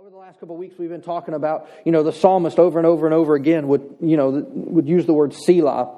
over the last couple of weeks, we've been talking about, you know, the psalmist over and over and over again would, you know, would use the word Selah.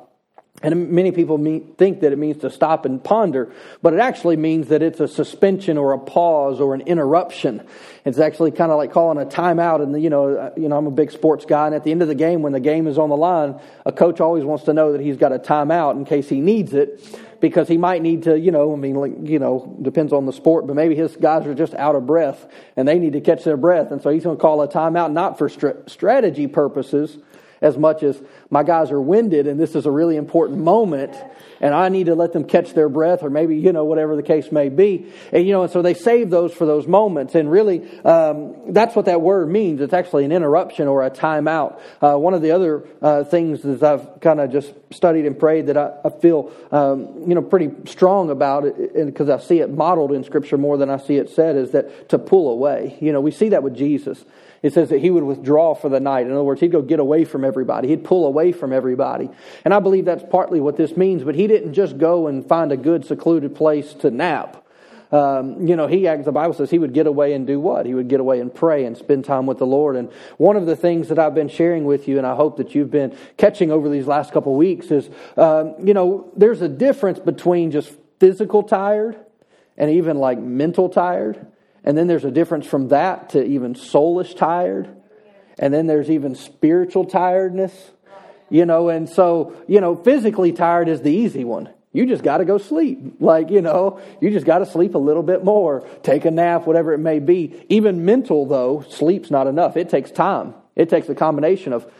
And many people think that it means to stop and ponder, but it actually means that it's a suspension or a pause or an interruption. It's actually kind of like calling a timeout. And you know, uh, you know, I'm a big sports guy, and at the end of the game, when the game is on the line, a coach always wants to know that he's got a timeout in case he needs it, because he might need to, you know, I mean, like, you know, depends on the sport, but maybe his guys are just out of breath and they need to catch their breath, and so he's going to call a timeout not for strategy purposes as much as my guys are winded and this is a really important moment and I need to let them catch their breath or maybe, you know, whatever the case may be. And, you know, and so they save those for those moments. And really, um, that's what that word means. It's actually an interruption or a timeout. Uh, one of the other uh, things that I've kind of just studied and prayed that I, I feel, um, you know, pretty strong about it because I see it modeled in Scripture more than I see it said is that to pull away. You know, we see that with Jesus. It says that he would withdraw for the night. In other words, he'd go get away from everybody. He'd pull away from everybody. And I believe that's partly what this means, but he didn't just go and find a good secluded place to nap. Um, you know, he, the Bible says he would get away and do what? He would get away and pray and spend time with the Lord. And one of the things that I've been sharing with you, and I hope that you've been catching over these last couple of weeks, is, um, you know, there's a difference between just physical tired and even like mental tired. And then there's a difference from that to even soulish tired. And then there's even spiritual tiredness. You know, and so, you know, physically tired is the easy one. You just got to go sleep. Like, you know, you just got to sleep a little bit more, take a nap, whatever it may be. Even mental, though, sleep's not enough. It takes time. It takes a combination of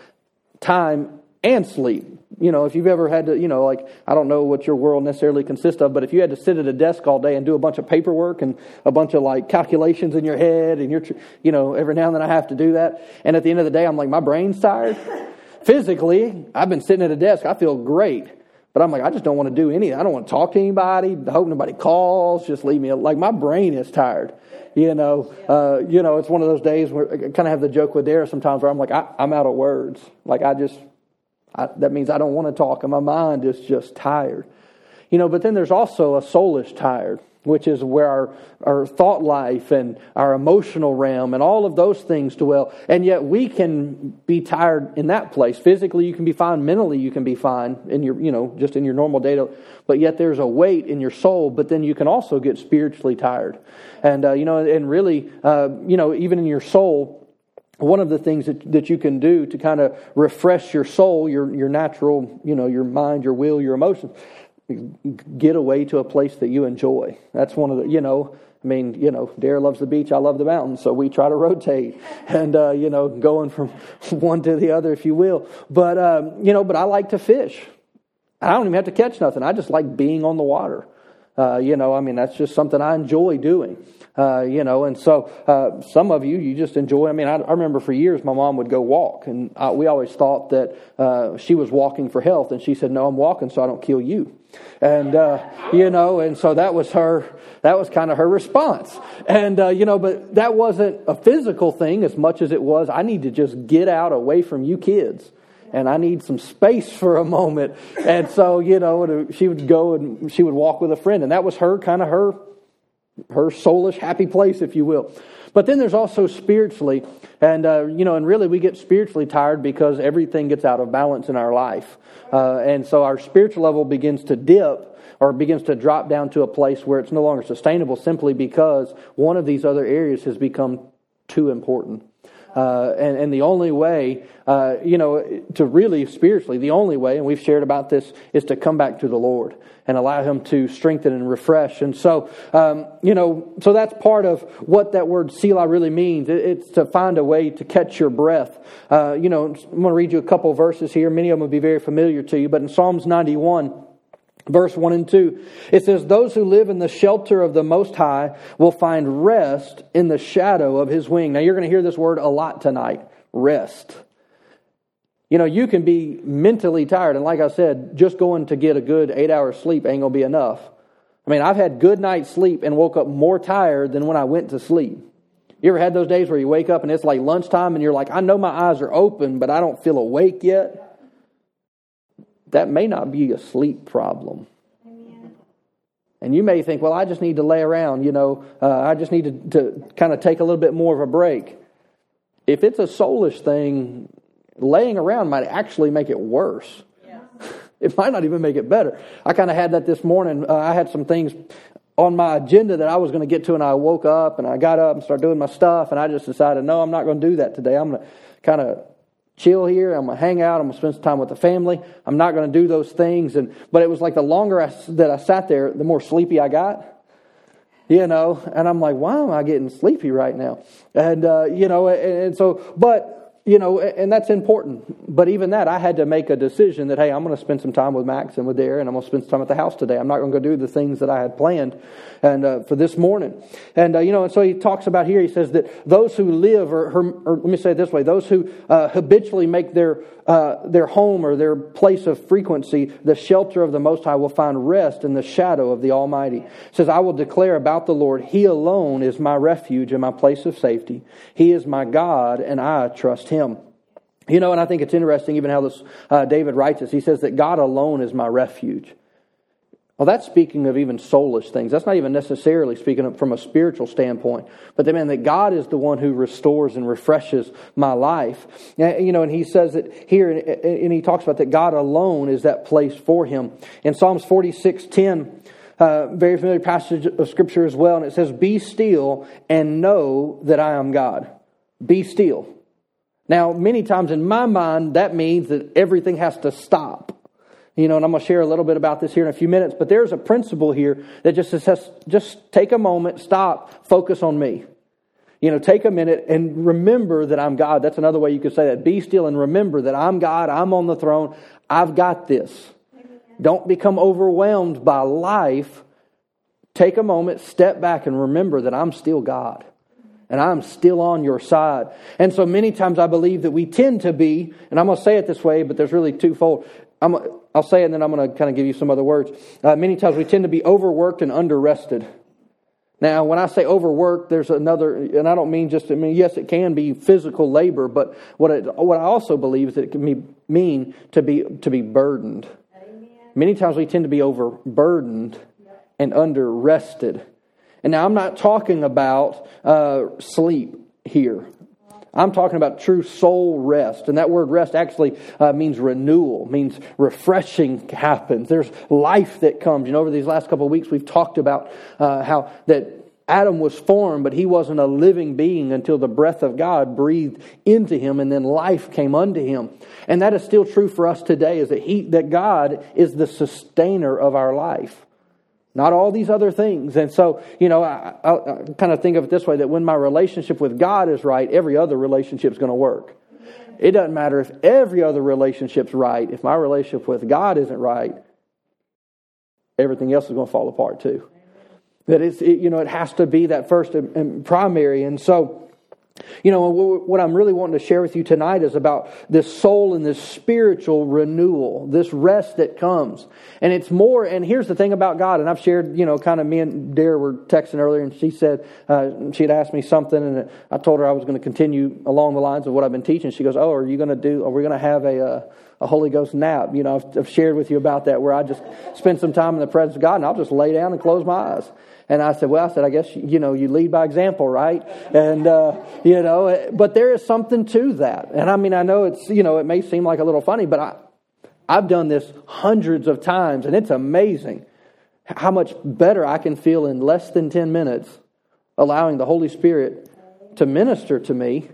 time and sleep you know, if you've ever had to, you know, like, I don't know what your world necessarily consists of, but if you had to sit at a desk all day and do a bunch of paperwork and a bunch of like calculations in your head and you're, you know, every now and then I have to do that. And at the end of the day, I'm like, my brain's tired. Physically, I've been sitting at a desk. I feel great. But I'm like, I just don't want to do anything. I don't want to talk to anybody. I hope nobody calls. Just leave me. Like my brain is tired. You know, uh, you know, it's one of those days where I kind of have the joke with Dara sometimes where I'm like, I, I'm out of words. Like I just, I, that means I don't want to talk, and my mind is just tired. You know, but then there's also a soulish tired, which is where our, our thought life and our emotional realm and all of those things dwell. And yet we can be tired in that place. Physically, you can be fine. Mentally, you can be fine in your, you know, just in your normal day. But yet there's a weight in your soul, but then you can also get spiritually tired. And, uh, you know, and really, uh, you know, even in your soul, one of the things that, that you can do to kind of refresh your soul, your, your natural, you know, your mind, your will, your emotions, get away to a place that you enjoy. That's one of the, you know, I mean, you know, Dare loves the beach, I love the mountains, so we try to rotate and, uh, you know, going from one to the other, if you will. But, um, you know, but I like to fish. I don't even have to catch nothing. I just like being on the water. Uh, you know, I mean, that's just something I enjoy doing. Uh, you know, and so uh, some of you, you just enjoy. I mean, I, I, remember for years my mom would go walk, and I, we always thought that uh, she was walking for health, and she said, "No, I'm walking so I don't kill you." And uh, you know, and so that was her. That was kind of her response, and uh, you know, but that wasn't a physical thing as much as it was. I need to just get out away from you kids and I need some space for a moment. And so, you know, she would go and she would walk with a friend, and that was her kind of her her soulish happy place, if you will. But then there's also spiritually, and uh, you know, and really we get spiritually tired because everything gets out of balance in our life, uh, and so our spiritual level begins to dip or begins to drop down to a place where it's no longer sustainable simply because one of these other areas has become too important. Uh, and, and the only way, uh, you know, to really spiritually, the only way, and we've shared about this, is to come back to the Lord and allow Him to strengthen and refresh. And so, um, you know, so that's part of what that word Selah really means. It's to find a way to catch your breath. Uh, you know, I'm going to read you a couple verses here. Many of them will be very familiar to you, but in Psalms 91, Verse 1 and 2, it says, Those who live in the shelter of the Most High will find rest in the shadow of His wing. Now, you're going to hear this word a lot tonight rest. You know, you can be mentally tired, and like I said, just going to get a good eight hours sleep ain't going to be enough. I mean, I've had good night's sleep and woke up more tired than when I went to sleep. You ever had those days where you wake up and it's like lunchtime and you're like, I know my eyes are open, but I don't feel awake yet? That may not be a sleep problem. And you may think, well, I just need to lay around, you know, uh, I just need to, to kind of take a little bit more of a break. if it's a soulish thing, laying around might actually make it worse. It might not even make it better. I kind of had that this morning. Uh, I had some things on my agenda that I was going to get to, and I woke up and I got up and started doing my stuff, and I just decided, no, I'm not going to do that today. I'm going to kind of chill here. I'm going to hang out. I'm going to spend some time with the family. I'm not going to do those things. And but it was like the longer I, that I sat there, the more sleepy I got. You know, and I'm like, why am I getting sleepy right now? And uh, you know, and, and so, but you know, and that's important. But even that, I had to make a decision that, hey, I'm going to spend some time with Max and with Darren. I'm going to spend some time at the house today. I'm not going to go do the things that I had planned and uh, for this morning. And, uh, you know, and so he talks about here, he says that those who live, or, or let me say it this way, those who uh, habitually make their, uh, their home or their place of frequency the shelter of the Most High will find rest in the shadow of the Almighty. It says, I will declare about the Lord, He alone is my refuge and my place of safety. He is my God, and I trust Him. You know, and I think it's interesting even how this uh, David writes this. He says that God alone is my refuge. Well, that's speaking of even soulish things. That's not even necessarily speaking from a spiritual standpoint. But the man that God is the one who restores and refreshes my life. You know, and he says that here, and he talks about that God alone is that place for him. In Psalms 46 10, uh, very familiar passage of scripture as well, and it says, Be still and know that I am God. Be still. Now, many times in my mind, that means that everything has to stop. You know, and I'm going to share a little bit about this here in a few minutes, but there's a principle here that just says, just take a moment, stop, focus on me. You know, take a minute and remember that I'm God. That's another way you could say that. Be still and remember that I'm God, I'm on the throne, I've got this. Don't become overwhelmed by life. Take a moment, step back, and remember that I'm still God and I'm still on your side. And so many times I believe that we tend to be, and I'm going to say it this way, but there's really twofold. i will say it and then I'm going to kind of give you some other words. Uh, many times we tend to be overworked and underrested. Now, when I say overworked, there's another, and I don't mean just, I mean, yes, it can be physical labor, but what, it, what I also believe is that it can be, mean to be, to be burdened. Amen. Many times we tend to be overburdened and under rested. And now I'm not talking about uh, sleep here. I'm talking about true soul rest. And that word rest actually uh, means renewal, means refreshing happens. There's life that comes. You know, over these last couple of weeks, we've talked about uh, how that Adam was formed, but he wasn't a living being until the breath of God breathed into him and then life came unto him. And that is still true for us today, is that he, that God is the sustainer of our life not all these other things. And so, you know, I, I, I, kind of think of it this way that when my relationship with God is right, every other relationship is going to work. It doesn't matter if every other relationship's right. If my relationship with God isn't right, everything else is going to fall apart too. That it's, it, you know, it has to be that first and primary. And so, you know, what I'm really wanting to share with you tonight is about this soul and this spiritual renewal, this rest that comes. And it's more, and here's the thing about God, and I've shared, you know, kind of me and Dare were texting earlier, and she said, uh, she had asked me something, and I told her I was going to continue along the lines of what I've been teaching. She goes, Oh, are you going to do, are we going to have a, uh, a Holy Ghost nap? You know, I've, I've shared with you about that, where I just spend some time in the presence of God, and I'll just lay down and close my eyes. And I said, well, I said, I guess, you know, you lead by example, right? And, uh, you know, but there is something to that. And I mean, I know it's, you know, it may seem like a little funny, but I, I've done this hundreds of times and it's amazing how much better I can feel in less than 10 minutes allowing the Holy Spirit to minister to me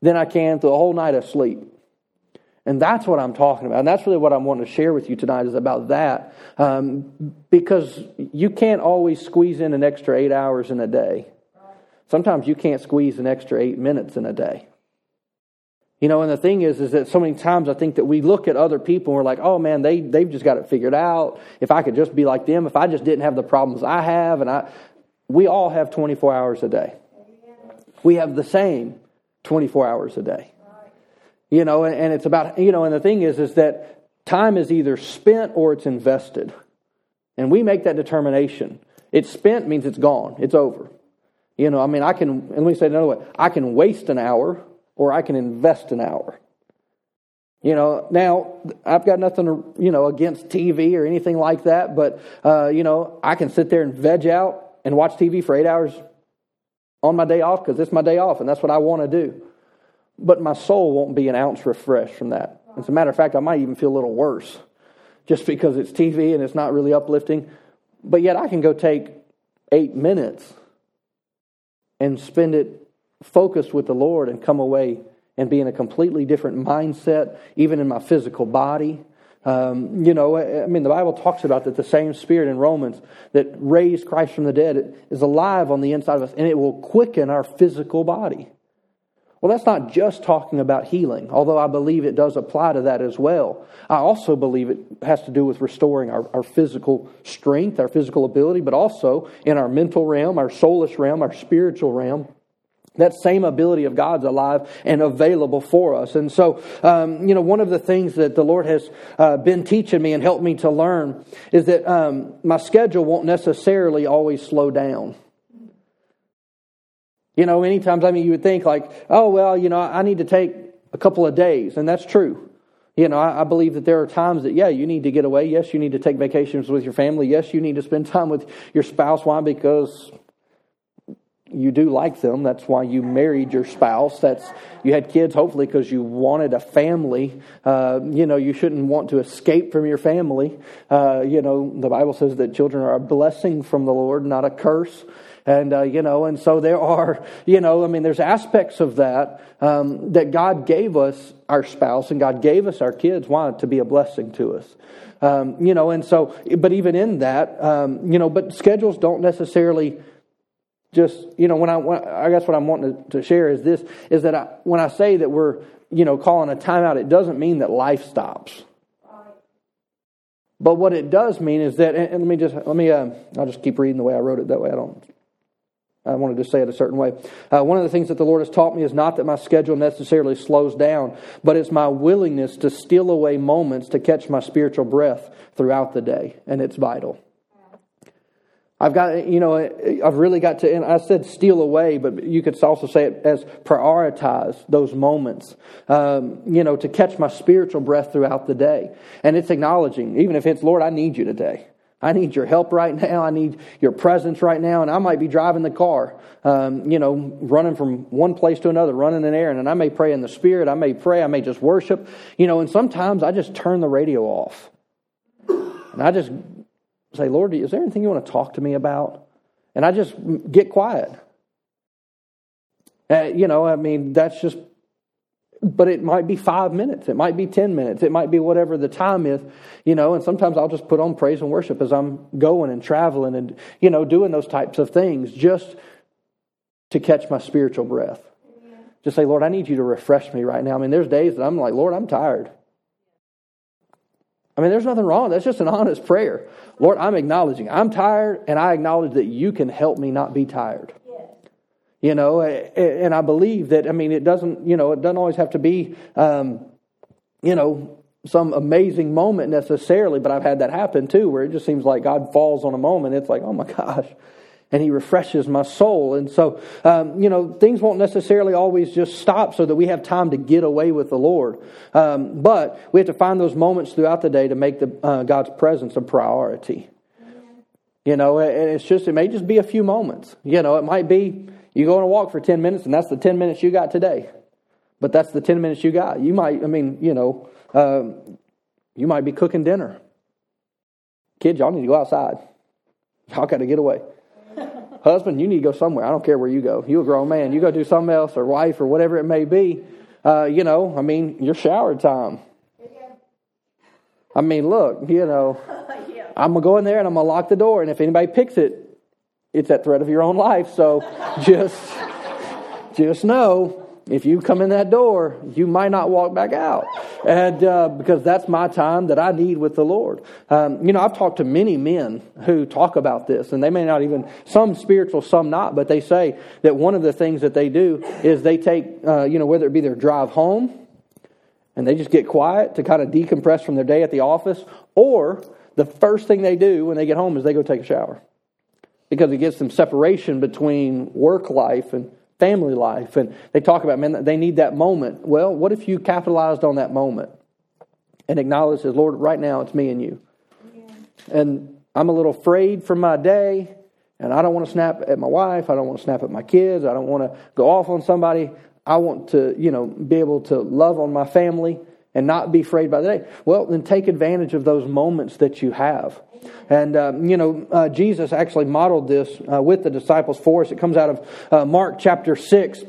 than I can through a whole night of sleep. And that's what I'm talking about. And that's really what I want to share with you tonight is about that. Um, because you can't always squeeze in an extra eight hours in a day. Sometimes you can't squeeze an extra eight minutes in a day. You know, and the thing is, is that so many times I think that we look at other people and we're like, oh man, they, they've just got it figured out. If I could just be like them, if I just didn't have the problems I have, and I, we all have 24 hours a day. We have the same 24 hours a day. You know, and, and it's about, you know, and the thing is, is that time is either spent or it's invested. And we make that determination. It's spent means it's gone, it's over. You know, I mean, I can, let me say it another way I can waste an hour or I can invest an hour. You know, now I've got nothing, you know, against TV or anything like that, but uh, you know, I can sit there and veg out and watch TV for eight hours on my day off because it's my day off, and that's what I want to do. But my soul won't be an ounce refreshed from that. As a matter of fact, I might even feel a little worse just because it's TV and it's not really uplifting. But yet I can go take eight minutes and spend it focused with the Lord and come away and be in a completely different mindset, even in my physical body. Um, you know, I mean, the Bible talks about that the same Spirit in Romans that raised Christ from the dead is alive on the inside of us, and it will quicken our physical body. Well, that's not just talking about healing, although I believe it does apply to that as well. I also believe it has to do with restoring our, our physical strength, our physical ability, but also in our mental realm, our soulish realm, our spiritual realm. That same ability of God's alive and available for us. And so, um, you know, one of the things that the Lord has uh, been teaching me and helped me to learn is that um, my schedule won't necessarily always slow down. You know, many times, I mean, you would think like, oh, well, you know, I need to take a couple of days, and that's true. You know, I, I, believe that there are times that, yeah, you need to get away. Yes, you need to take vacations with your family. Yes, you need to spend time with your spouse. Why? Because you do like them. That's why you married your spouse. That's you had kids, hopefully, because you wanted a family. Uh, you know, you shouldn't want to escape from your family. Uh, you know, the Bible says that children are a blessing from the Lord, not a curse. And, uh, you know, and so there are, you know, I mean, there's aspects of that um, that God gave us our spouse and God gave us our kids. Why? To be a blessing to us. Um, you know, and so, but even in that, um, you know, but schedules don't necessarily just, you know, when I, when, I guess what I'm wanting to, to share is this, is that I, when I say that we're, you know, calling a timeout, it doesn't mean that life stops. But what it does mean is that, and let me just, let me, uh, I'll just keep reading the way I wrote it. That way I don't, I wanted to say it a certain way. Uh, one of the things that the Lord has taught me is not that my schedule necessarily slows down, but it's my willingness to steal away moments to catch my spiritual breath throughout the day, and it's vital. I've got, you know, I've really got to, and I said steal away, but you could also say it as prioritize those moments, um, you know, to catch my spiritual breath throughout the day. And it's acknowledging, even if it's, Lord, I need you today. I need your help right now. I need your presence right now. And I might be driving the car, um, you know, running from one place to another, running an errand. And I may pray in the Spirit. I may pray. I may just worship, you know, and sometimes I just turn the radio off. And I just say, Lord, is there anything you want to talk to me about? And I just get quiet. Uh, you know, I mean, that's just, but it might be five minutes. It might be 10 minutes. It might be whatever the time is, you know, and sometimes I'll just put on praise and worship as I'm going and traveling and, you know, doing those types of things just to catch my spiritual breath. Just say, Lord, I need you to refresh me right now. I mean, there's days that I'm like, Lord, I'm tired. I mean, there's nothing wrong. That's just an honest prayer. Lord, I'm acknowledging I'm tired, and I acknowledge that you can help me not be tired. You know, and I believe that, I mean, it doesn't, you know, it doesn't always have to be, um, you know, some amazing moment necessarily, but I've had that happen too, where it just seems like God falls on a moment. It's like, oh my gosh, and he refreshes my soul. And so, um, you know, things won't necessarily always just stop so that we have time to get away with the Lord. Um, but we have to find those moments throughout the day to make the, uh, God's presence a priority. You know, and it's just, it may just be a few moments. You know, it might be you go on a walk for 10 minutes and that's the 10 minutes you got today. But that's the 10 minutes you got. You might, I mean, you know, um, you might be cooking dinner. Kids, y'all need to go outside. Y'all got to get away. Husband, you need to go somewhere. I don't care where you go. You're a grown man. You go do something else, or wife, or whatever it may be. Uh, you know, I mean, your shower time. I mean, look, you know, I'm going to go in there and I'm going to lock the door. And if anybody picks it, it's at threat of your own life. So just, just know if you come in that door, you might not walk back out. And uh, because that's my time that I need with the Lord. Um, you know, I've talked to many men who talk about this, and they may not even, some spiritual, some not, but they say that one of the things that they do is they take, uh, you know, whether it be their drive home, and they just get quiet to kind of decompress from their day at the office, or the first thing they do when they get home is they go take a shower because it gives them separation between work life and family life. And they talk about, man, they need that moment. Well, what if you capitalized on that moment and acknowledged, as Lord, right now it's me and you. Yeah. And I'm a little afraid for my day, and I don't want to snap at my wife. I don't want to snap at my kids. I don't want to go off on somebody. I want to, you know, be able to love on my family and not be afraid by the day. Well, then take advantage of those moments that you have. And, um, you know, uh, Jesus actually modeled this uh, with the disciples for us. It comes out of uh, Mark chapter 6.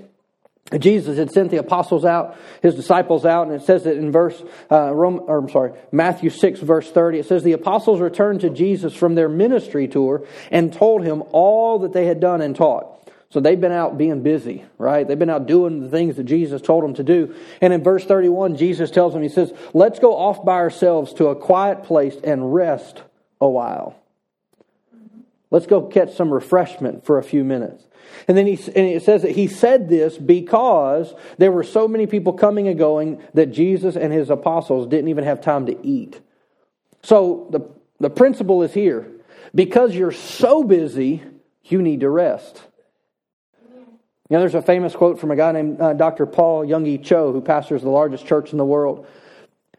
Jesus had sent the apostles out, his disciples out, and it says that in verse, uh, Rome, or I'm sorry, Matthew 6, verse 30, it says, The apostles returned to Jesus from their ministry tour and told him all that they had done and taught. So they've been out being busy, right? They've been out doing the things that Jesus told them to do. And in verse 31, Jesus tells them, He says, Let's go off by ourselves to a quiet place and rest a while. Let's go catch some refreshment for a few minutes. And then he, and it says that he said this because there were so many people coming and going that Jesus and his apostles didn't even have time to eat. So the, the principle is here. Because you're so busy, you need to rest. You know, there's a famous quote from a guy named uh, Dr. Paul Yonggi Cho, who pastors the largest church in the world.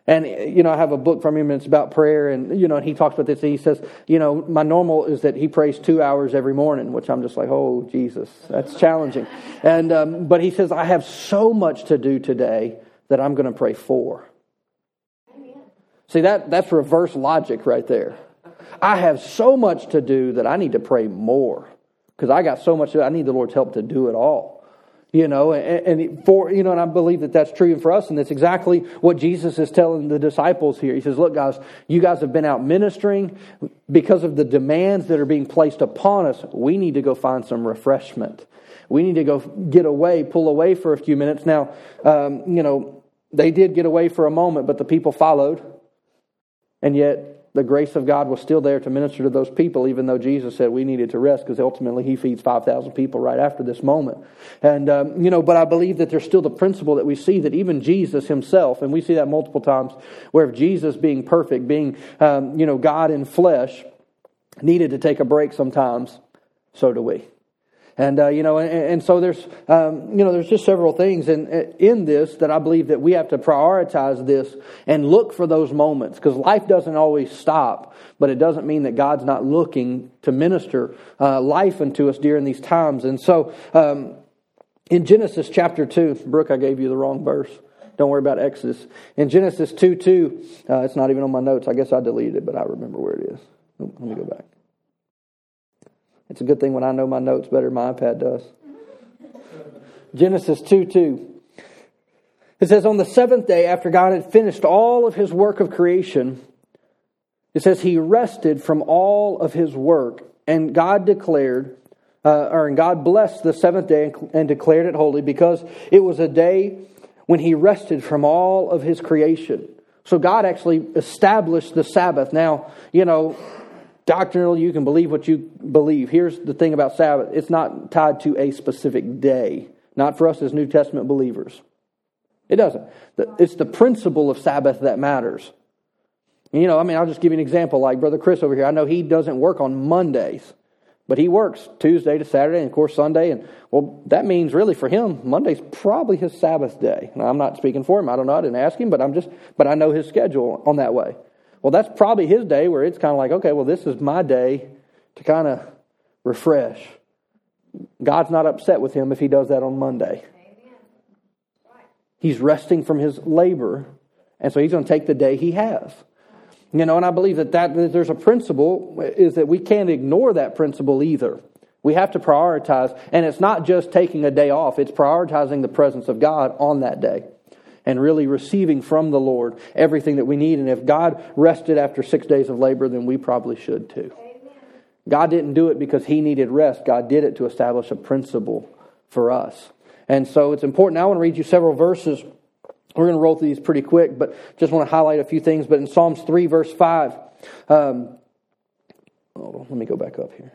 And, you know, I have a book from him and it's about prayer. And, you know, and he talks about this. He says, you know, my normal is that he prays two hours every morning, which I'm just like, oh, Jesus, that's challenging. And, um, but he says, I have so much to do today that I'm going to pray four. See, that, that's reverse logic right there. I have so much to do that I need to pray more because I got so much, I need the Lord's help to do it all. You know, and, for, you know, and I believe that that's true for us. And that's exactly what Jesus is telling the disciples here. He says, look, guys, you guys have been out ministering because of the demands that are being placed upon us. We need to go find some refreshment. We need to go get away, pull away for a few minutes. Now, um, you know, they did get away for a moment, but the people followed. And yet, the grace of God was still there to minister to those people, even though Jesus said we needed to rest because ultimately he feeds 5,000 people right after this moment. And, um, you know, but I believe that there's still the principle that we see that even Jesus himself, and we see that multiple times, where if Jesus being perfect, being, um, you know, God in flesh, needed to take a break sometimes, so do we. And uh, you know, and, and so there's um, you know there's just several things in in this that I believe that we have to prioritize this and look for those moments because life doesn't always stop, but it doesn't mean that God's not looking to minister uh, life into us during these times. And so um, in Genesis chapter two, Brooke, I gave you the wrong verse. Don't worry about Exodus. In Genesis 2 2, uh, it's not even on my notes. I guess I deleted it, but I remember where it is. Let me go back. It's a good thing when I know my notes better than my iPad does. Genesis 2 2. It says, On the seventh day, after God had finished all of his work of creation, it says he rested from all of his work, and God declared, uh, or and God blessed the seventh day and, and declared it holy because it was a day when he rested from all of his creation. So God actually established the Sabbath. Now, you know, Doctrinal, you can believe what you believe. Here's the thing about Sabbath it's not tied to a specific day, not for us as New Testament believers. It doesn't. It's the principle of Sabbath that matters. You know, I mean, I'll just give you an example like Brother Chris over here. I know he doesn't work on Mondays, but he works Tuesday to Saturday and, of course, Sunday. And, well, that means really for him, Monday's probably his Sabbath day. Now, I'm not speaking for him. I don't know. I didn't ask him, but I'm just, but I know his schedule on that way. Well, that's probably his day where it's kind of like, okay, well, this is my day to kind of refresh. God's not upset with him if he does that on Monday. He's resting from his labor, and so he's going to take the day he has. You know, and I believe that, that, that there's a principle is that we can't ignore that principle either. We have to prioritize, and it's not just taking a day off, it's prioritizing the presence of God on that day and really receiving from the Lord everything that we need. And if God rested after six days of labor, then we probably should too. God didn't do it because he needed rest. God did it to establish a principle for us. And so it's important. Now I want to read you several verses. We're going to roll through these pretty quick, but just want to highlight a few things. But in Psalms 3, verse 5, um, oh, let me go back up here.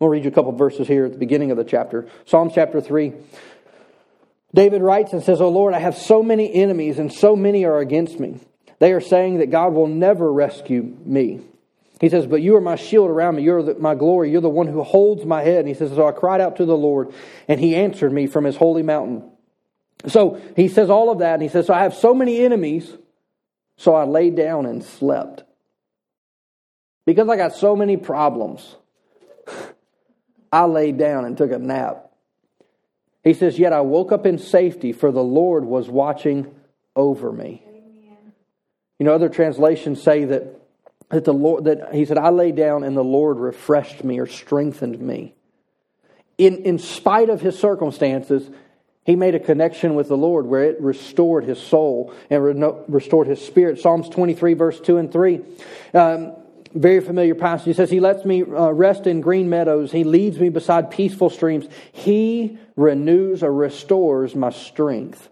I'll read you a couple verses here at the beginning of the chapter. Psalms chapter 3, David writes and says, Oh Lord, I have so many enemies and so many are against me. They are saying that God will never rescue me. He says, But you are my shield around me. You're the, my glory. You're the one who holds my head. And he says, So I cried out to the Lord, and he answered me from his holy mountain. So he says all of that, and he says, So I have so many enemies, so I laid down and slept. Because I got so many problems, I laid down and took a nap. He says, Yet I woke up in safety, for the Lord was watching over me. Amen. You know, other translations say that, that the Lord that he said, I lay down and the Lord refreshed me or strengthened me. In in spite of his circumstances, he made a connection with the Lord where it restored his soul and re- restored his spirit. Psalms 23, verse 2 and 3. Um, very familiar passage. He says, He lets me uh, rest in green meadows. He leads me beside peaceful streams. He renews or restores my strength.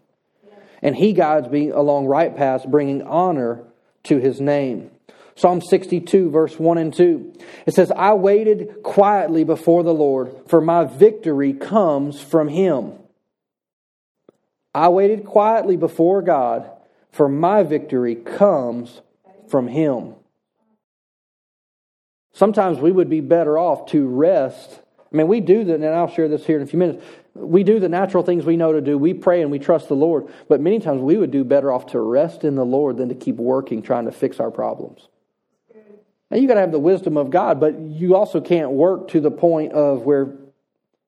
And He guides me along right paths, bringing honor to His name. Psalm 62, verse 1 and 2. It says, I waited quietly before the Lord, for my victory comes from Him. I waited quietly before God, for my victory comes from Him. Sometimes we would be better off to rest. I mean, we do that, and I'll share this here in a few minutes. We do the natural things we know to do. We pray and we trust the Lord. But many times we would do better off to rest in the Lord than to keep working trying to fix our problems. Now, you got to have the wisdom of God, but you also can't work to the point of where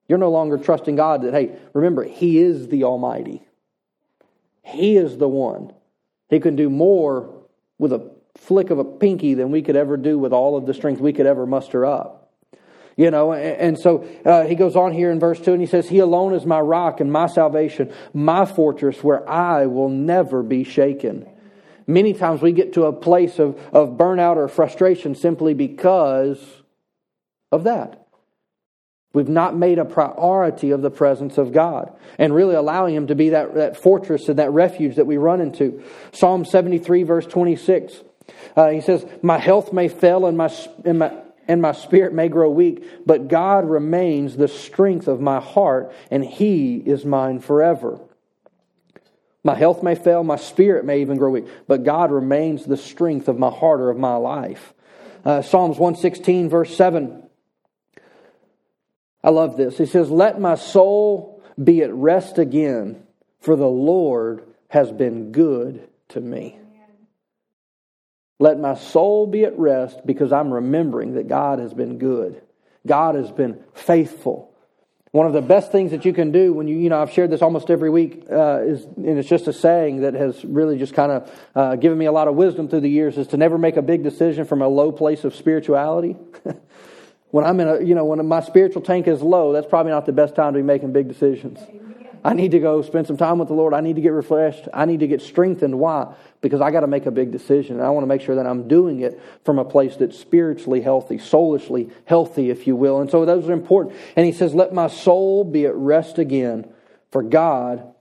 you're no longer trusting God that, hey, remember, He is the Almighty. He is the one. He can do more with a flick of a pinky than we could ever do with all of the strength we could ever muster up. You know, and, so uh, he goes on here in verse 2 and he says, He alone is my rock and my salvation, my fortress where I will never be shaken. Many times we get to a place of, of burnout or frustration simply because of that. We've not made a priority of the presence of God and really allowing Him to be that, that fortress and that refuge that we run into. Psalm 73, verse 26, uh, he says, My health may fail and my, and, my, and my spirit may grow weak, but God remains the strength of my heart, and He is mine forever. My health may fail, my spirit may even grow weak, but God remains the strength of my heart or of my life. Uh, Psalms 116, verse 7. I love this. He says, Let my soul be at rest again, for the Lord has been good to me. Let my soul be at rest because I'm remembering that God has been good. God has been faithful. One of the best things that you can do when you, you know, I've shared this almost every week, uh, is, and it's just a saying that has really just kind of uh, given me a lot of wisdom through the years, is to never make a big decision from a low place of spirituality. when I'm in a, you know, when my spiritual tank is low, that's probably not the best time to be making big decisions. I need to go spend some time with the Lord. I need to get refreshed. I need to get strengthened. Why? Because I got to make a big decision. And I want to make sure that I'm doing it from a place that's spiritually healthy, soulishly healthy, if you will. And so those are important. And he says, Let my soul be at rest again, for God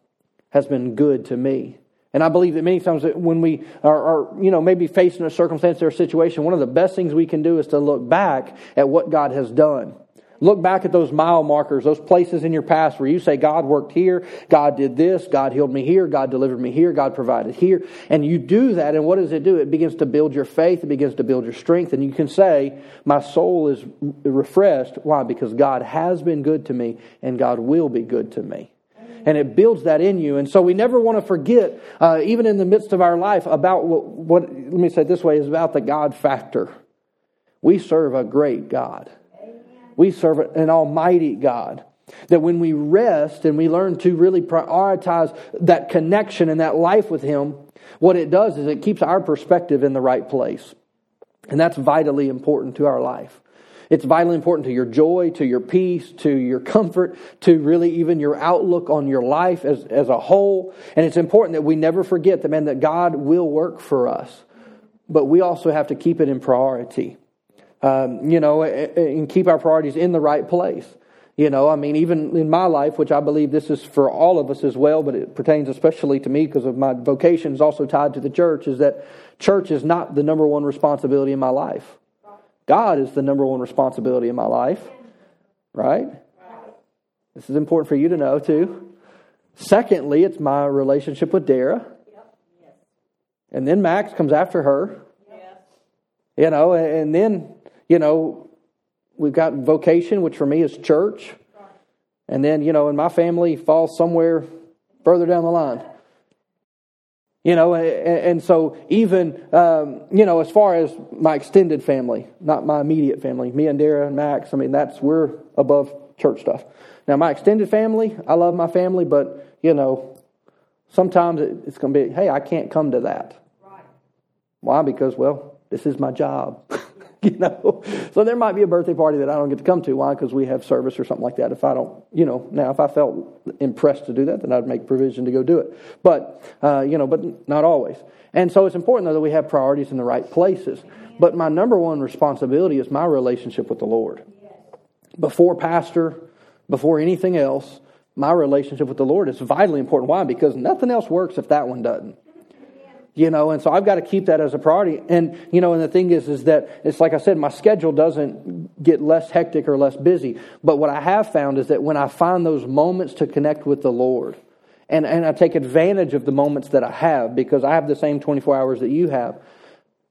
has been good to me. And I believe that many times that when we are, are, you know, maybe facing a circumstance or a situation, one of the best things we can do is to look back at what God has done. Look back at those mile markers, those places in your past where you say, God worked here, God did this, God healed me here, God delivered me here, God provided here. And you do that, and what does it do? It begins to build your faith, it begins to build your strength, and you can say, My soul is refreshed. Why? Because God has been good to me, and God will be good to me and it builds that in you. And so we never want to forget, uh, even in the midst of our life, about what, what, let me say it this way, is about the God factor. We serve a great God. We serve an almighty God. That when we rest and we learn to really prioritize that connection and that life with Him, what it does is it keeps our perspective in the right place. And that's vitally important to our life. It's vitally important to your joy, to your peace, to your comfort, to really even your outlook on your life as, as a whole. And it's important that we never forget that, man, that God will work for us. But we also have to keep it in priority, um, you know, and keep our priorities in the right place. You know, I mean, even in my life, which I believe this is for all of us as well, but it pertains especially to me because of my vocation is also tied to the church, is that church is not the number one responsibility in my life. God is the number one responsibility in my life, right? This is important for you to know too. Secondly, it's my relationship with Dara. And then Max comes after her. You know, and then, you know, we've got vocation, which for me is church. And then, you know, and my family falls somewhere further down the line. You know, and, and so even, um, you know, as far as my extended family, not my immediate family, me and Dara and Max, I mean, that's, we're above church stuff. Now, my extended family, I love my family, but, you know, sometimes it's going to be, hey, I can't come to that. Right. Why? Because, well, this is my job. you know, so there might be a birthday party that I don't get to come to. Why? Because we have service or something like that. If I don't, you know, now if I felt impressed to do that, then I'd make provision to go do it. But uh, you know, but not always. And so it's important though that we have priorities in the right places. But my number one responsibility is my relationship with the Lord. Before pastor, before anything else, my relationship with the Lord is vitally important. Why? Because nothing else works if that one doesn't you know and so i've got to keep that as a priority. And you know and the thing is is that it's like i said my schedule doesn't get less hectic or less busy. But what i have found is that when i find those moments to connect with the lord and, and i take advantage of the moments that i have because i have the same 24 hours that you have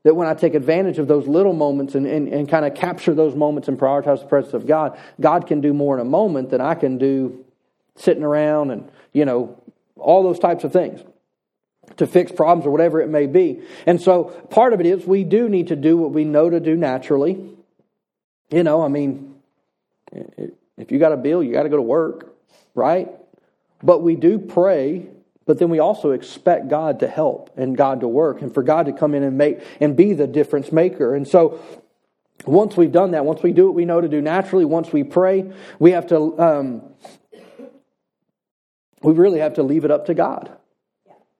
that when i take advantage of those little moments and, and, and kind of capture those moments and prioritize the presence of god god can do more in a moment than i can do sitting around and you know all those types of things to fix problems or whatever it may be. And so part of it is we do need to do what we know to do naturally. You know, I mean, if you got a bill, you got to go to work, right? But we do pray, but then we also expect God to help and God to work and for God to come in and make and be the difference maker. And so once we've done that, once we do what we know to do naturally, once we pray, we have to um, we really have to leave it up to God.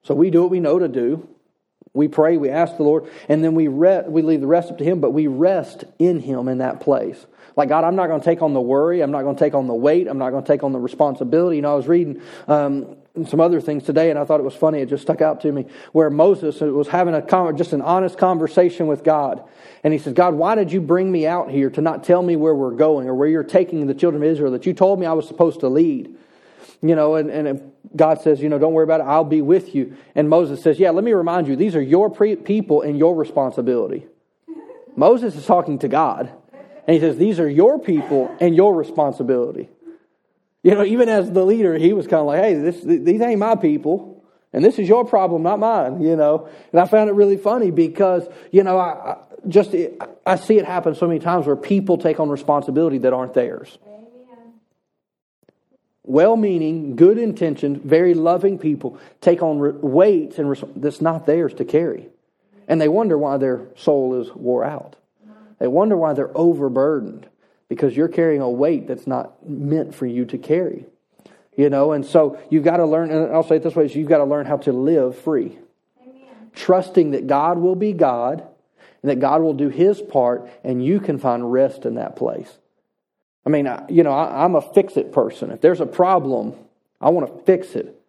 So we do what we know to do. We pray, we ask the Lord, and then we re- we leave the rest up to Him, but we rest in Him in that place. Like, God, I'm not going to take on the worry. I'm not going to take on the weight. I'm not going to take on the responsibility. You know, I was reading um, some other things today, and I thought it was funny. It just stuck out to me where Moses was having a just an honest conversation with God. And he says, God, why did you bring me out here to not tell me where we're going or where you're taking the children of Israel that you told me I was supposed to lead? You know, and, and God says, you know, don't worry about it, I'll be with you. And Moses says, yeah, let me remind you, these are your pre- people and your responsibility. Moses is talking to God, and he says, these are your people and your responsibility. You know, even as the leader, he was kind of like, hey, this, these ain't my people, and this is your problem, not mine, you know. And I found it really funny because, you know, I, I just I see it happen so many times where people take on responsibility that aren't theirs well meaning, good intentioned, very loving people take on weights and res- that's not theirs to carry. And they wonder why their soul is wore out. They wonder why they're overburdened because you're carrying a weight that's not meant for you to carry. You know, and so you've got to learn, and I'll say it this way is you've got to learn how to live free. Amen. Trusting that God will be God and that God will do his part and you can find rest in that place. I mean, you know, I, am a fix it person. If there's a problem, I want to fix it.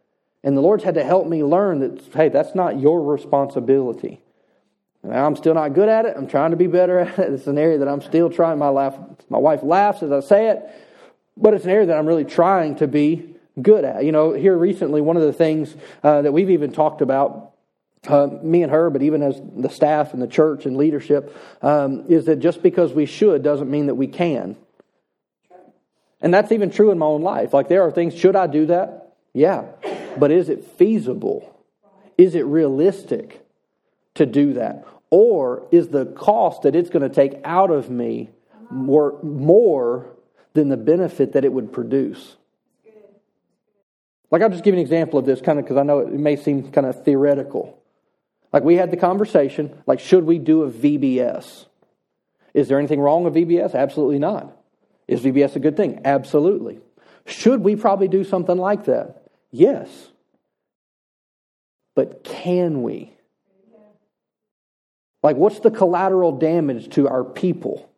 And the Lord's had to help me learn that, hey, that's not your responsibility. And I'm still not good at it. I'm trying to be better at it. It's an area that I'm still trying. My, laugh, my wife laughs as I say it, but it's an area that I'm really trying to be good at. You know, here recently, one of the things uh, that we've even talked about uh, me and her, but even as the staff and the church and leadership, um, is that just because we should doesn't mean that we can. And that's even true in my own life. Like there are things, should I do that? Yeah. But is it feasible? Is it realistic to do that? Or is the cost that it's going to take out of me more, more than the benefit that it would produce? Like, I'll just give an example of this kind of because I know it may seem kind of theoretical. Like, we had the conversation, like, should we do a VBS? Is there anything wrong with VBS? Absolutely not. Is VBS a good thing? Absolutely. Should we probably do something like that? Yes. But can we? Like, what's the collateral damage to our people?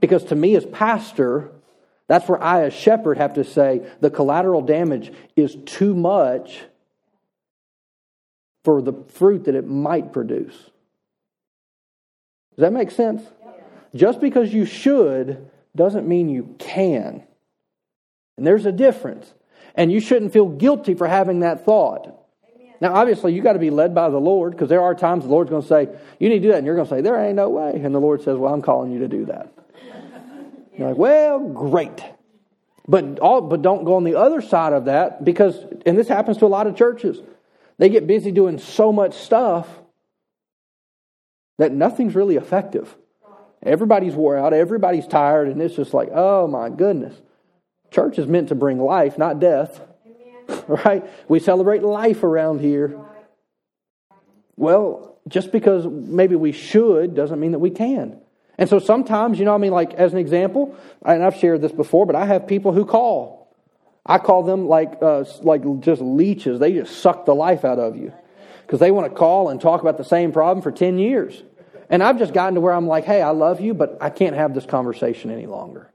Because to me, as pastor, that's where I, as shepherd, have to say the collateral damage is too much for the fruit that it might produce. Does that make sense? Just because you should doesn't mean you can. And there's a difference. And you shouldn't feel guilty for having that thought. Amen. Now, obviously, you got to be led by the Lord because there are times the Lord's going to say, You need to do that. And you're going to say, There ain't no way. And the Lord says, Well, I'm calling you to do that. you're like, Well, great. But, all, but don't go on the other side of that because, and this happens to a lot of churches, they get busy doing so much stuff that nothing's really effective. Everybody's wore out, everybody's tired, and it's just like, oh my goodness. Church is meant to bring life, not death. Right? We celebrate life around here. Well, just because maybe we should doesn't mean that we can. And so sometimes, you know, I mean, like as an example, and I've shared this before, but I have people who call. I call them like uh, like just leeches. They just suck the life out of you because they want to call and talk about the same problem for ten years. And I've just gotten to where I'm like, hey, I love you, but I can't have this conversation any longer.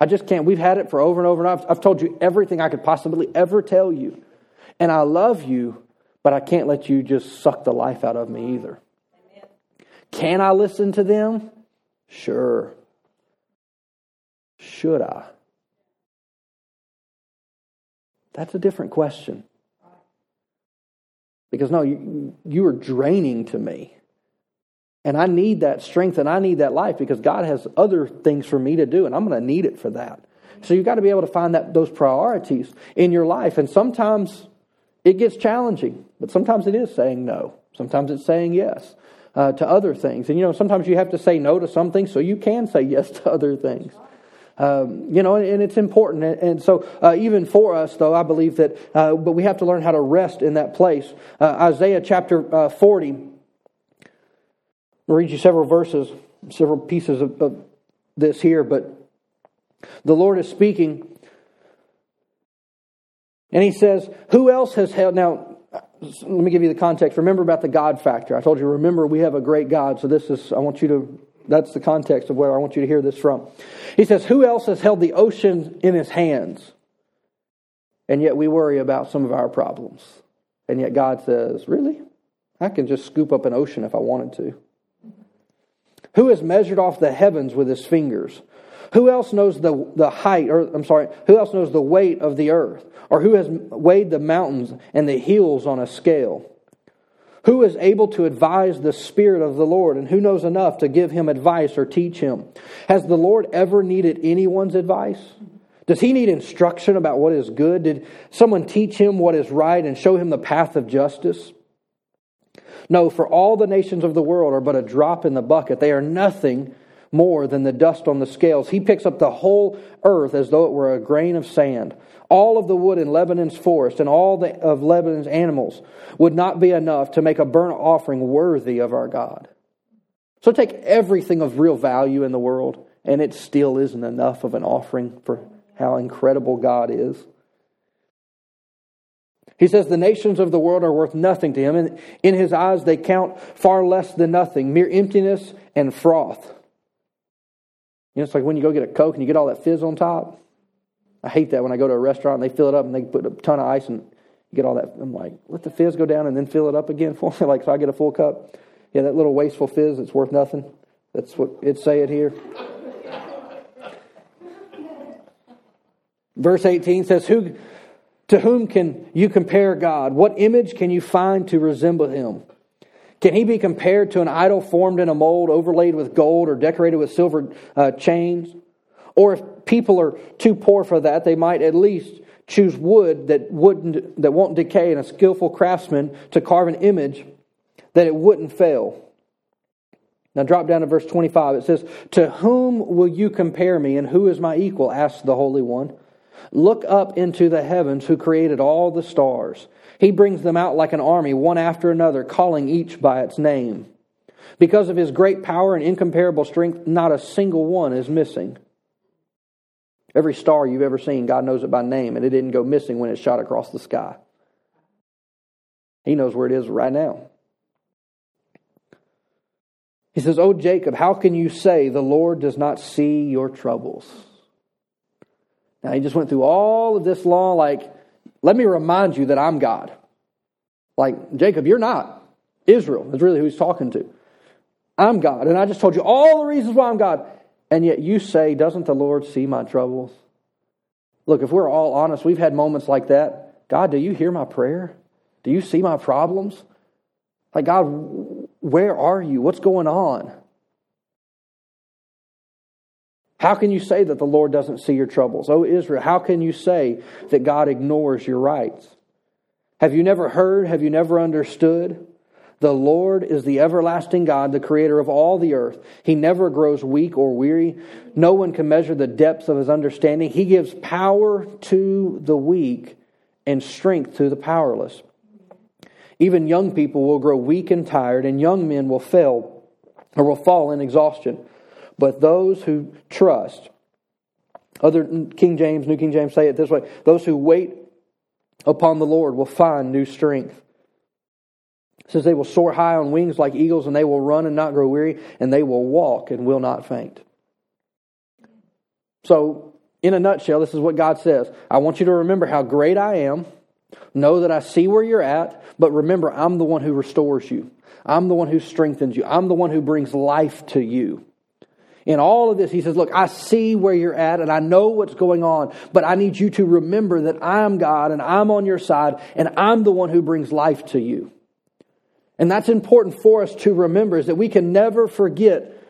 I just can't. We've had it for over and over and over. I've told you everything I could possibly ever tell you. And I love you, but I can't let you just suck the life out of me either. Can I listen to them? Sure. Should I? That's a different question. Because no, you, you are draining to me. And I need that strength and I need that life because God has other things for me to do, and I'm going to need it for that. So you've got to be able to find that those priorities in your life. And sometimes it gets challenging, but sometimes it is saying no. Sometimes it's saying yes uh, to other things. And you know, sometimes you have to say no to something so you can say yes to other things. Um, you know, and, it's important. And, so, uh, even for us, though, I believe that, uh, but we have to learn how to rest in that place. Uh, Isaiah chapter uh, 40, I'll read you several verses, several pieces of, of this here, but the Lord is speaking. And he says, Who else has held. Now, let me give you the context. Remember about the God factor. I told you, remember, we have a great God. So, this is, I want you to, that's the context of where I want you to hear this from. He says, Who else has held the ocean in his hands? And yet we worry about some of our problems. And yet God says, Really? I can just scoop up an ocean if I wanted to. Who has measured off the heavens with his fingers? Who else knows the, the height, or I'm sorry, who else knows the weight of the earth? Or who has weighed the mountains and the hills on a scale? Who is able to advise the Spirit of the Lord, and who knows enough to give him advice or teach him? Has the Lord ever needed anyone's advice? Does he need instruction about what is good? Did someone teach him what is right and show him the path of justice? No, for all the nations of the world are but a drop in the bucket. They are nothing more than the dust on the scales. He picks up the whole earth as though it were a grain of sand. All of the wood in Lebanon's forest and all the, of Lebanon's animals would not be enough to make a burnt offering worthy of our God. So take everything of real value in the world, and it still isn't enough of an offering for how incredible God is. He says the nations of the world are worth nothing to him, and in his eyes they count far less than nothing, mere emptiness and froth. You know, it's like when you go get a Coke and you get all that fizz on top. I hate that when I go to a restaurant and they fill it up and they put a ton of ice and you get all that. I'm like, let the fizz go down and then fill it up again for me, like so I get a full cup. Yeah, that little wasteful fizz that's worth nothing. That's what it say it here. Verse 18 says, Who to whom can you compare God? What image can you find to resemble him? Can he be compared to an idol formed in a mold, overlaid with gold, or decorated with silver uh, chains? Or if people are too poor for that, they might at least choose wood that wouldn't that won't decay and a skillful craftsman to carve an image that it wouldn't fail. Now drop down to verse 25. It says, To whom will you compare me, and who is my equal? asks the Holy One. Look up into the heavens who created all the stars. He brings them out like an army, one after another, calling each by its name. Because of his great power and incomparable strength, not a single one is missing. Every star you've ever seen, God knows it by name, and it didn't go missing when it shot across the sky. He knows where it is right now. He says, Oh, Jacob, how can you say the Lord does not see your troubles? Now, he just went through all of this law, like, let me remind you that I'm God. Like, Jacob, you're not. Israel is really who he's talking to. I'm God. And I just told you all the reasons why I'm God. And yet you say, doesn't the Lord see my troubles? Look, if we're all honest, we've had moments like that. God, do you hear my prayer? Do you see my problems? Like, God, where are you? What's going on? How can you say that the Lord doesn't see your troubles? Oh, Israel, how can you say that God ignores your rights? Have you never heard? Have you never understood? The Lord is the everlasting God, the creator of all the earth. He never grows weak or weary. No one can measure the depths of his understanding. He gives power to the weak and strength to the powerless. Even young people will grow weak and tired, and young men will fail or will fall in exhaustion. But those who trust, other King James, New King James say it this way those who wait upon the Lord will find new strength. It says they will soar high on wings like eagles, and they will run and not grow weary, and they will walk and will not faint. So, in a nutshell, this is what God says I want you to remember how great I am. Know that I see where you're at, but remember, I'm the one who restores you. I'm the one who strengthens you. I'm the one who brings life to you. In all of this, he says, Look, I see where you're at and I know what's going on, but I need you to remember that I'm God and I'm on your side and I'm the one who brings life to you. And that's important for us to remember is that we can never forget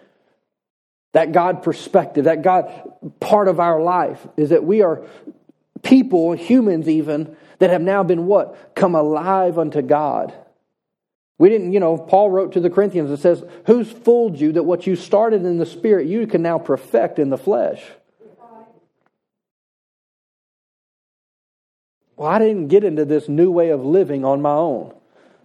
that God perspective, that God part of our life is that we are people, humans even, that have now been what? Come alive unto God. We didn't, you know, Paul wrote to the Corinthians and says, Who's fooled you that what you started in the spirit you can now perfect in the flesh? Well, I didn't get into this new way of living on my own.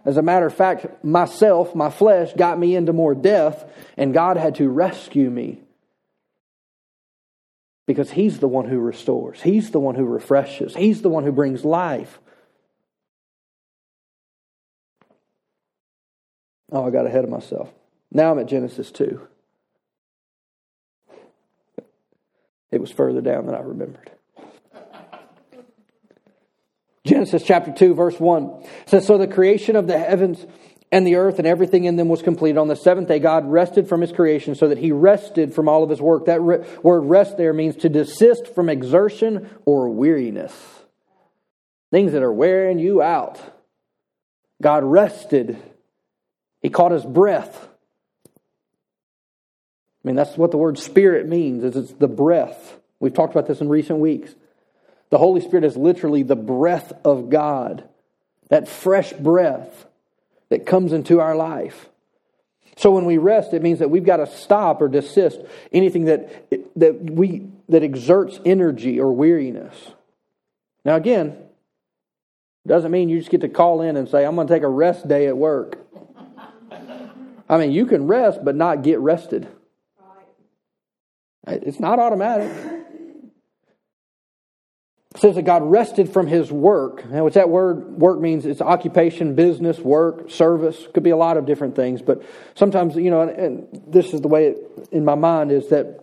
As a matter of fact, myself, my flesh, got me into more death, and God had to rescue me. Because He's the one who restores, He's the one who refreshes, He's the one who brings life. Oh, I got ahead of myself. Now I'm at Genesis 2. It was further down than I remembered. Genesis chapter 2, verse 1 says, So the creation of the heavens and the earth and everything in them was completed. On the seventh day, God rested from his creation so that he rested from all of his work. That re- word rest there means to desist from exertion or weariness. Things that are wearing you out. God rested. He caught his breath. I mean, that's what the word spirit means, is it's the breath. We've talked about this in recent weeks. The Holy Spirit is literally the breath of God, that fresh breath that comes into our life. So when we rest, it means that we've got to stop or desist anything that, that, we, that exerts energy or weariness. Now, again, doesn't mean you just get to call in and say, I'm going to take a rest day at work. I mean, you can rest, but not get rested. It's not automatic. It says that God rested from his work. Now, what that word? Work means it's occupation, business, work, service. Could be a lot of different things. But sometimes, you know, and, and this is the way it, in my mind is that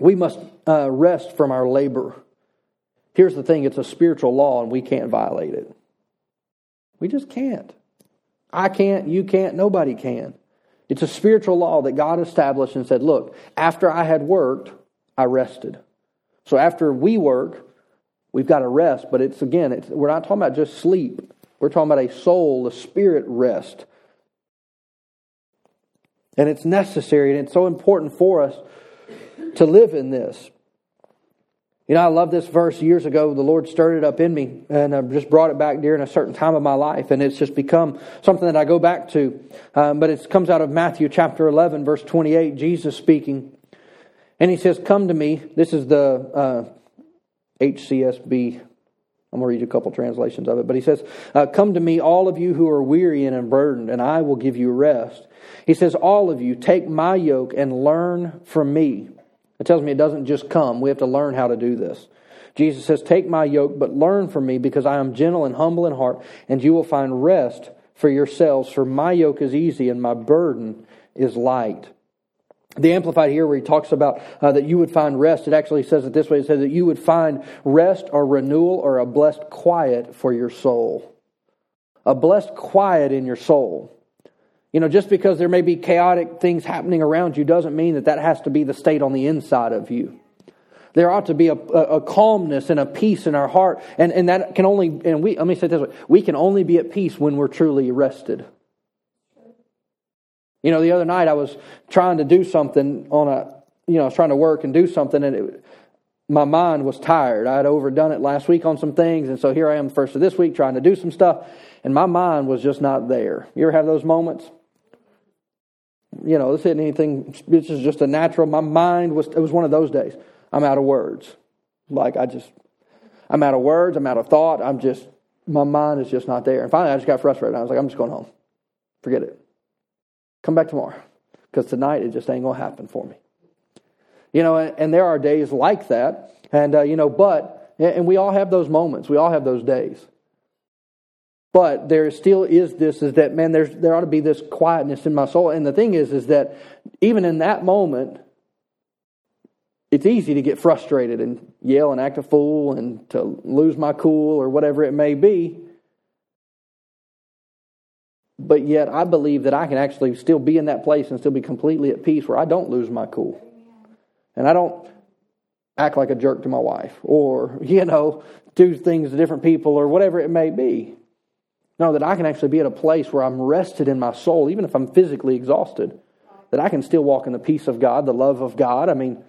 we must uh, rest from our labor. Here's the thing it's a spiritual law, and we can't violate it. We just can't. I can't, you can't, nobody can. It's a spiritual law that God established and said, look, after I had worked, I rested. So after we work, We've got to rest, but it's again, it's, we're not talking about just sleep. We're talking about a soul, a spirit rest. And it's necessary, and it's so important for us to live in this. You know, I love this verse years ago. The Lord stirred it up in me, and I've just brought it back during a certain time of my life, and it's just become something that I go back to. Um, but it comes out of Matthew chapter 11, verse 28, Jesus speaking. And he says, Come to me. This is the uh, HCSB. I'm going to read you a couple translations of it. But he says, uh, Come to me, all of you who are weary and burdened, and I will give you rest. He says, All of you, take my yoke and learn from me. It tells me it doesn't just come, we have to learn how to do this. Jesus says, Take my yoke, but learn from me, because I am gentle and humble in heart, and you will find rest for yourselves. For my yoke is easy and my burden is light. The Amplified here, where he talks about uh, that you would find rest, it actually says it this way it says that you would find rest or renewal or a blessed quiet for your soul. A blessed quiet in your soul. You know, just because there may be chaotic things happening around you doesn't mean that that has to be the state on the inside of you. There ought to be a, a, a calmness and a peace in our heart. And, and that can only, and we, let me say it this way we can only be at peace when we're truly rested. You know, the other night I was trying to do something on a, you know, I was trying to work and do something, and it, my mind was tired. I had overdone it last week on some things, and so here I am the first of this week trying to do some stuff, and my mind was just not there. You ever have those moments? You know, this isn't anything, this is just a natural. My mind was, it was one of those days. I'm out of words. Like, I just, I'm out of words, I'm out of thought, I'm just, my mind is just not there. And finally, I just got frustrated. I was like, I'm just going home. Forget it. Come back tomorrow. Because tonight, it just ain't going to happen for me. You know, and, and there are days like that. And, uh, you know, but, and we all have those moments. We all have those days. But there still is this, is that, man, there's, there ought to be this quietness in my soul. And the thing is, is that even in that moment, it's easy to get frustrated and yell and act a fool and to lose my cool or whatever it may be. But yet, I believe that I can actually still be in that place and still be completely at peace where I don't lose my cool. And I don't act like a jerk to my wife or, you know, do things to different people or whatever it may be. No, that I can actually be at a place where I'm rested in my soul, even if I'm physically exhausted, that I can still walk in the peace of God, the love of God. I mean,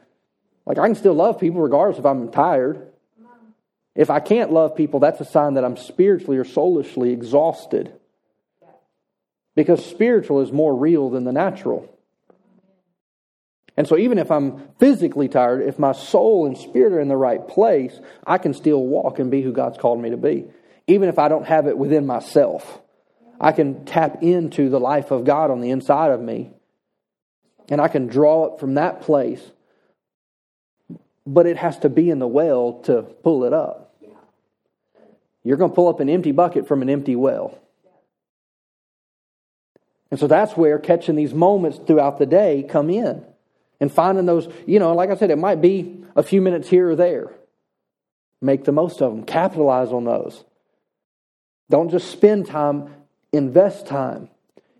like I can still love people regardless if I'm tired. If I can't love people, that's a sign that I'm spiritually or soulishly exhausted. Because spiritual is more real than the natural. And so, even if I'm physically tired, if my soul and spirit are in the right place, I can still walk and be who God's called me to be. Even if I don't have it within myself, I can tap into the life of God on the inside of me. And I can draw it from that place. But it has to be in the well to pull it up. You're going to pull up an empty bucket from an empty well. And so that's where catching these moments throughout the day come in and finding those, you know, like I said, it might be a few minutes here or there. Make the most of them, capitalize on those. Don't just spend time, invest time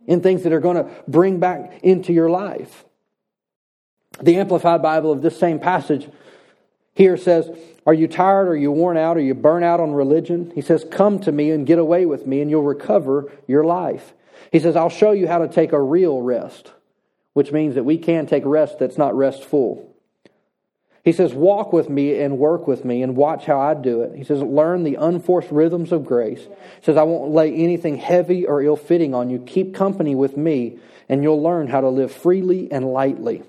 in things that are going to bring back into your life. The Amplified Bible of this same passage here says, Are you tired? Are you worn out? Are you burnt out on religion? He says, Come to me and get away with me, and you'll recover your life. He says, I'll show you how to take a real rest which means that we can take rest that's not restful. He says, Walk with me and work with me and watch how I do it. He says, Learn the unforced rhythms of grace. He says, I won't lay anything heavy or ill fitting on you. Keep company with me, and you'll learn how to live freely and lightly.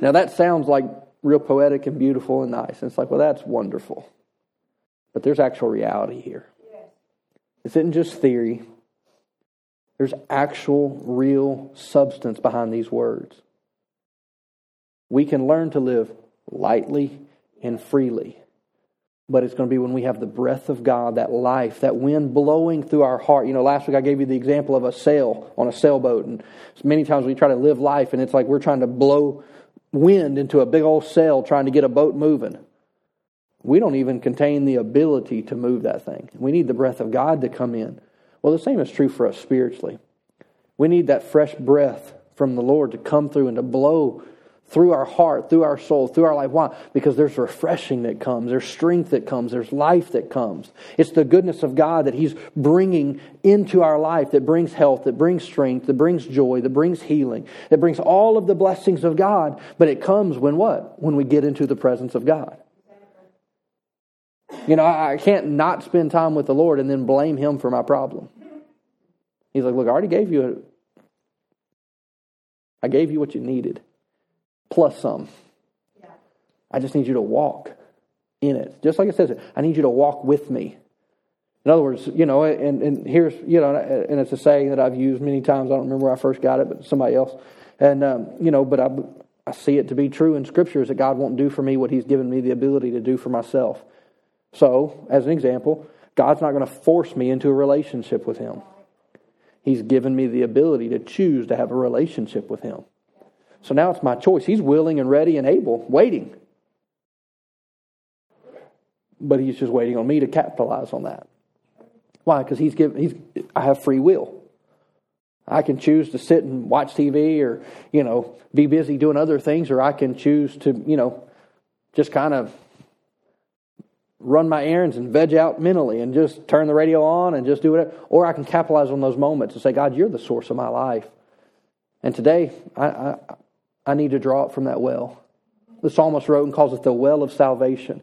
Now, that sounds like real poetic and beautiful and nice. And it's like, well, that's wonderful. But there's actual reality here. This isn't just theory, there's actual, real substance behind these words. We can learn to live lightly and freely. But it's going to be when we have the breath of God, that life, that wind blowing through our heart. You know, last week I gave you the example of a sail on a sailboat. And many times we try to live life, and it's like we're trying to blow wind into a big old sail trying to get a boat moving. We don't even contain the ability to move that thing. We need the breath of God to come in. Well, the same is true for us spiritually. We need that fresh breath from the Lord to come through and to blow through our heart, through our soul, through our life. Why? Because there's refreshing that comes, there's strength that comes, there's life that comes. It's the goodness of God that He's bringing into our life that brings health, that brings strength, that brings joy, that brings healing, that brings all of the blessings of God. But it comes when what? When we get into the presence of God. You know, I can't not spend time with the Lord and then blame Him for my problem. He's like, look, I already gave you I gave you what you needed, plus some. I just need you to walk in it. Just like it says, I need you to walk with me. In other words, you know, and, and here's, you know, and it's a saying that I've used many times. I don't remember where I first got it, but somebody else. And, um, you know, but I, I see it to be true in Scripture is that God won't do for me what He's given me the ability to do for myself. So, as an example, God's not going to force me into a relationship with Him. He's given me the ability to choose to have a relationship with Him. So now it's my choice. He's willing and ready and able, waiting. But He's just waiting on me to capitalize on that. Why? Because He's given. He's. I have free will. I can choose to sit and watch TV or, you know, be busy doing other things, or I can choose to, you know, just kind of run my errands and veg out mentally and just turn the radio on and just do it. Or I can capitalize on those moments and say, God, you're the source of my life. And today, I, I, I need to draw it from that well. the psalmist wrote and calls it the well of salvation.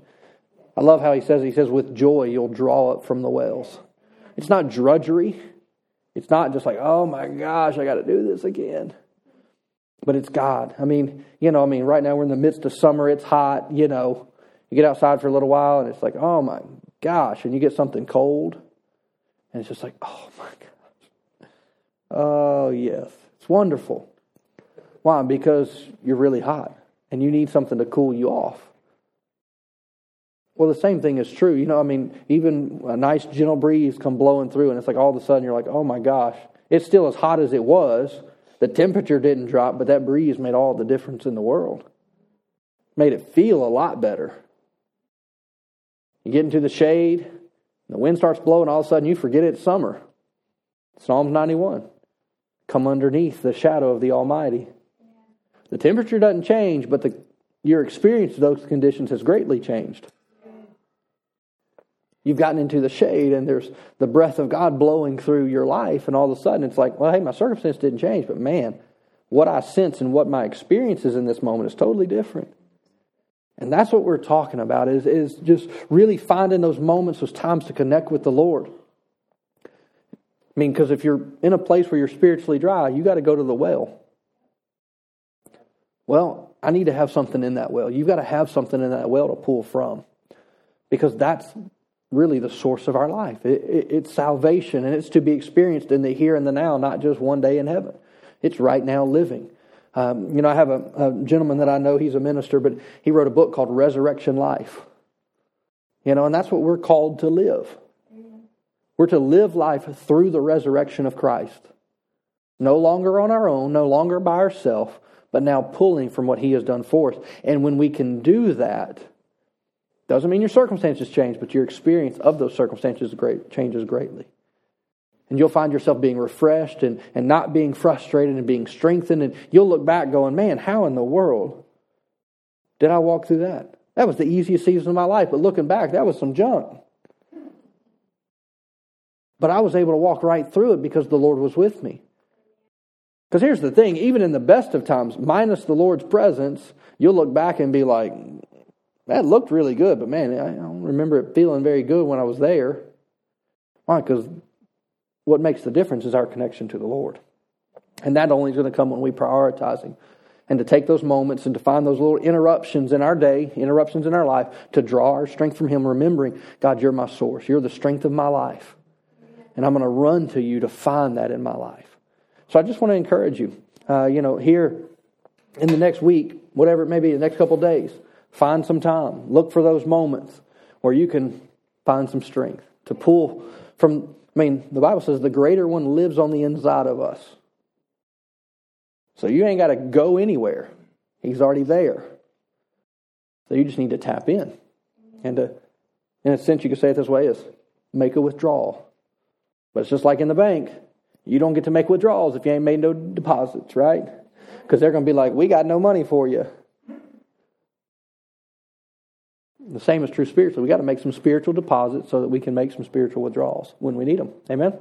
I love how he says, he says, with joy you'll draw up from the wells. It's not drudgery. It's not just like, oh my gosh, I got to do this again. But it's God. I mean, you know, I mean, right now we're in the midst of summer. It's hot, you know. You get outside for a little while and it's like, oh my gosh. And you get something cold. And it's just like, oh my gosh. Oh, yes. It's wonderful. Why? Because you're really hot and you need something to cool you off. Well, the same thing is true. You know, I mean, even a nice gentle breeze come blowing through, and it's like all of a sudden you're like, oh my gosh, it's still as hot as it was. The temperature didn't drop, but that breeze made all the difference in the world. Made it feel a lot better. You get into the shade, the wind starts blowing, all of a sudden you forget it's summer. Psalms 91. Come underneath the shadow of the Almighty. The temperature doesn't change, but the, your experience of those conditions has greatly changed. You've gotten into the shade and there's the breath of God blowing through your life, and all of a sudden it's like, well, hey, my circumstance didn't change, but man, what I sense and what my experience is in this moment is totally different. And that's what we're talking about is, is just really finding those moments, those times to connect with the Lord. I mean, because if you're in a place where you're spiritually dry, you got to go to the well. Well, I need to have something in that well. You've got to have something in that well to pull from because that's really the source of our life. It, it, it's salvation, and it's to be experienced in the here and the now, not just one day in heaven. It's right now living. Um, you know, I have a, a, gentleman that I know, he's a minister, but he wrote a book called Resurrection Life. You know, and that's what we're called to live. We're to live life through the resurrection of Christ. No longer on our own, no longer by ourselves, but now pulling from what he has done for us. And when we can do that, doesn't mean your circumstances change, but your experience of those circumstances great, changes greatly. And you'll find yourself being refreshed and, and not being frustrated and being strengthened. And you'll look back going, man, how in the world did I walk through that? That was the easiest season of my life. But looking back, that was some junk. But I was able to walk right through it because the Lord was with me. Because here's the thing even in the best of times, minus the Lord's presence, you'll look back and be like, that looked really good, but man, I don't remember it feeling very good when I was there. Why? Because what makes the difference is our connection to the Lord. And that only is going to come when we prioritize Him. And to take those moments and to find those little interruptions in our day, interruptions in our life, to draw our strength from Him, remembering, God, you're my source. You're the strength of my life. And I'm going to run to you to find that in my life. So I just want to encourage you, uh, you know, here in the next week, whatever it may be, the next couple days, Find some time. Look for those moments where you can find some strength to pull from. I mean, the Bible says the greater one lives on the inside of us. So you ain't got to go anywhere, He's already there. So you just need to tap in. And to, in a sense, you could say it this way is make a withdrawal. But it's just like in the bank. You don't get to make withdrawals if you ain't made no deposits, right? Because they're going to be like, we got no money for you. The same is true spiritually. we got to make some spiritual deposits so that we can make some spiritual withdrawals when we need them. Amen?